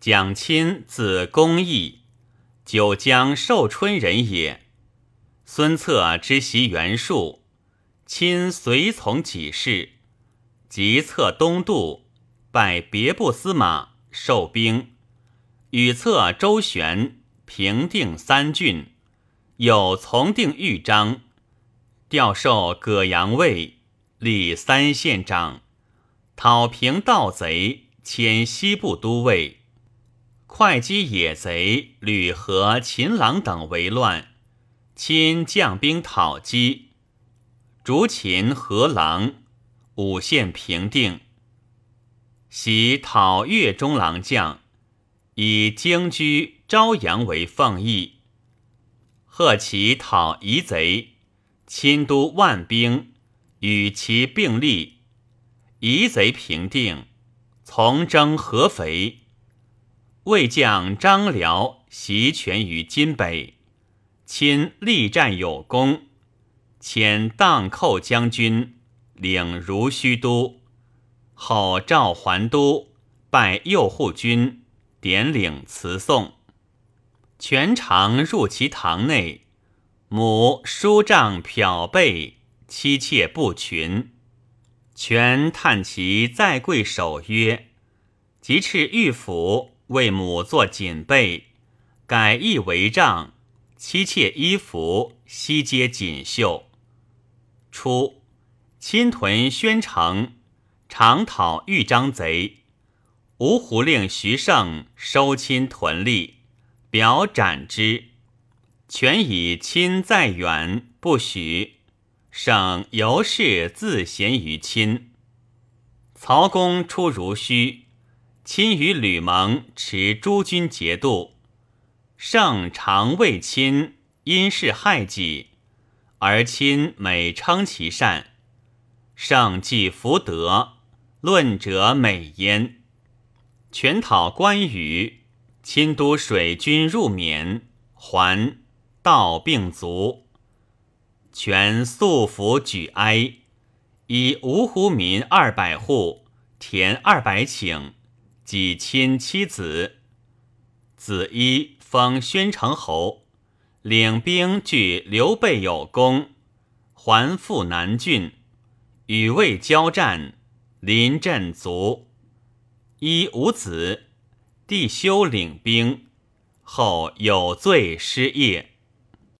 蒋钦字公义，九江寿春人也。孙策之袭袁术，亲随从己事，即策东渡，拜别部司马，受兵，与策周旋，平定三郡，有从定豫章，调授葛阳尉，立三县长，讨平盗贼，迁西部都尉。会稽野贼吕和、秦郎等为乱，亲将兵讨击，逐秦河郎，五县平定。喜讨越中郎将，以京居朝阳为奉义。贺其讨夷贼，亲都万兵，与其并立，夷贼平定，从征合肥。魏将张辽袭权于金北，亲力战有功，遣荡寇将军领如须都，后赵还都，拜右护军，点领辞送。权常入其堂内，母书帐漂背，妻妾不群。权叹其在贵守约，即斥御府。为母作锦被，改易为帐，妻妾衣服悉皆锦绣。初，亲屯宣城，常讨豫章贼，芜湖令徐盛收亲屯吏，表斩之。权以亲在远，不许。盛由是自贤于亲。曹公出如须。亲与吕蒙持诸军节度，圣常为亲，因事害己，而亲每称其善。圣既福德，论者美焉。权讨关羽，亲都水军入缅，还道病卒。权素服举哀，以芜湖民二百户，田二百顷。己亲妻子，子一封宣城侯，领兵据刘备有功，还复南郡，与魏交战，临阵卒。一无子，弟修领兵，后有罪失业。